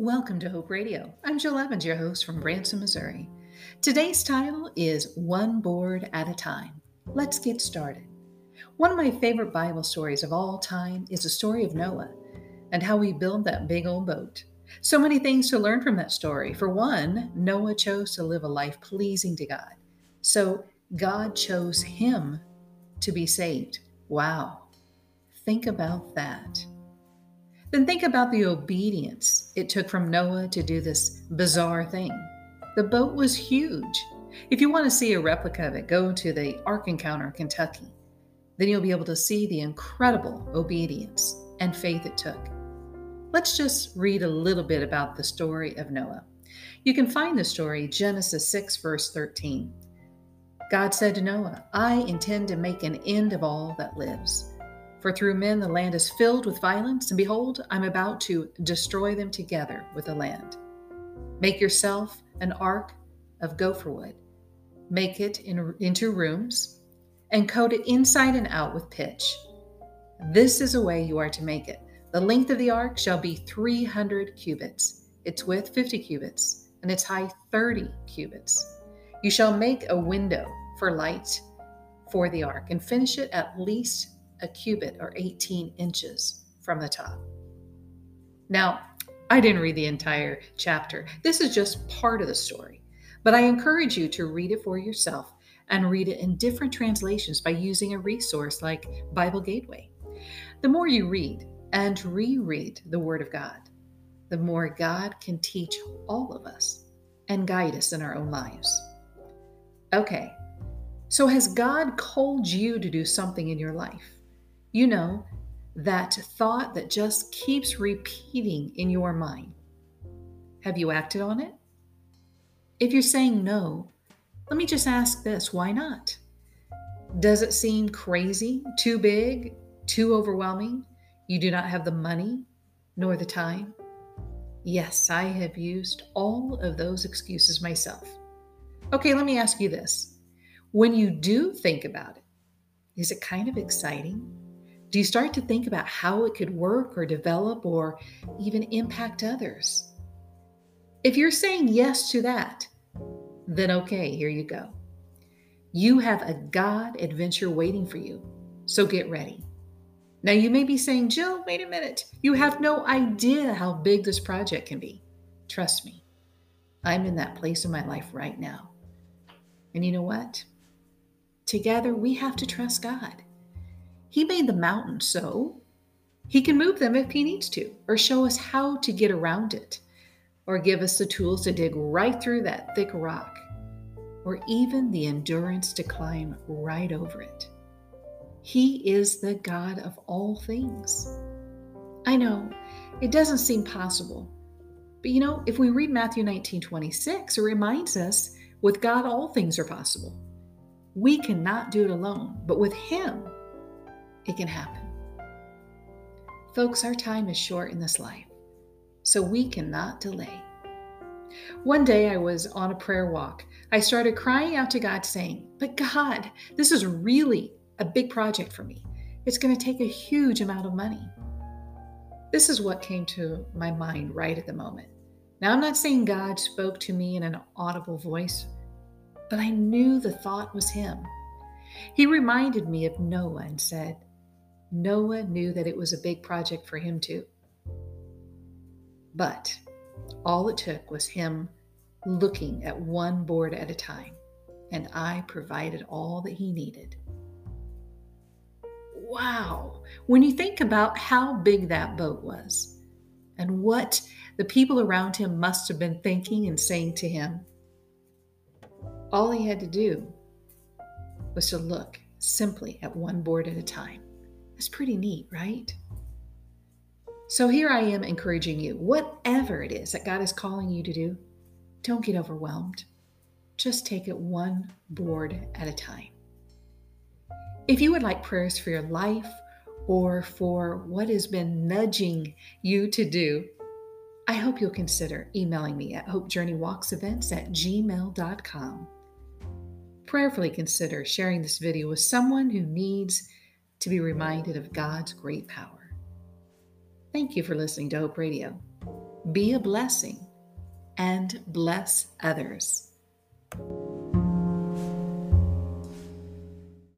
Welcome to Hope Radio. I'm Jill Evans, your host from Branson, Missouri. Today's title is One Board at a Time. Let's get started. One of my favorite Bible stories of all time is the story of Noah and how he built that big old boat. So many things to learn from that story. For one, Noah chose to live a life pleasing to God. So God chose him to be saved. Wow. Think about that. Then think about the obedience it took from Noah to do this bizarre thing. The boat was huge. If you want to see a replica of it, go to the Ark Encounter, Kentucky. Then you'll be able to see the incredible obedience and faith it took. Let's just read a little bit about the story of Noah. You can find the story Genesis 6, verse 13. God said to Noah, I intend to make an end of all that lives. For through men the land is filled with violence, and behold, I'm about to destroy them together with the land. Make yourself an ark of gopher wood. Make it in, into rooms, and coat it inside and out with pitch. This is a way you are to make it. The length of the ark shall be 300 cubits, its width 50 cubits, and its height 30 cubits. You shall make a window for light for the ark, and finish it at least a cubit or 18 inches from the top. Now, I didn't read the entire chapter. This is just part of the story, but I encourage you to read it for yourself and read it in different translations by using a resource like Bible Gateway. The more you read and reread the Word of God, the more God can teach all of us and guide us in our own lives. Okay, so has God called you to do something in your life? You know, that thought that just keeps repeating in your mind. Have you acted on it? If you're saying no, let me just ask this why not? Does it seem crazy, too big, too overwhelming? You do not have the money nor the time? Yes, I have used all of those excuses myself. Okay, let me ask you this. When you do think about it, is it kind of exciting? Do you start to think about how it could work or develop or even impact others? If you're saying yes to that, then okay, here you go. You have a God adventure waiting for you, so get ready. Now, you may be saying, Jill, wait a minute. You have no idea how big this project can be. Trust me, I'm in that place in my life right now. And you know what? Together, we have to trust God. He made the mountain so he can move them if he needs to, or show us how to get around it, or give us the tools to dig right through that thick rock, or even the endurance to climb right over it. He is the God of all things. I know it doesn't seem possible, but you know, if we read Matthew 19 26, it reminds us with God, all things are possible. We cannot do it alone, but with Him, it can happen. Folks, our time is short in this life, so we cannot delay. One day I was on a prayer walk. I started crying out to God, saying, But God, this is really a big project for me. It's going to take a huge amount of money. This is what came to my mind right at the moment. Now, I'm not saying God spoke to me in an audible voice, but I knew the thought was Him. He reminded me of Noah and said, Noah knew that it was a big project for him too. But all it took was him looking at one board at a time, and I provided all that he needed. Wow! When you think about how big that boat was and what the people around him must have been thinking and saying to him, all he had to do was to look simply at one board at a time. That's pretty neat, right? So here I am encouraging you, whatever it is that God is calling you to do, don't get overwhelmed. Just take it one board at a time. If you would like prayers for your life or for what has been nudging you to do, I hope you'll consider emailing me at hopejourneywalksevents at gmail.com. Prayerfully consider sharing this video with someone who needs to be reminded of God's great power. Thank you for listening to Hope Radio. be a blessing, and bless others.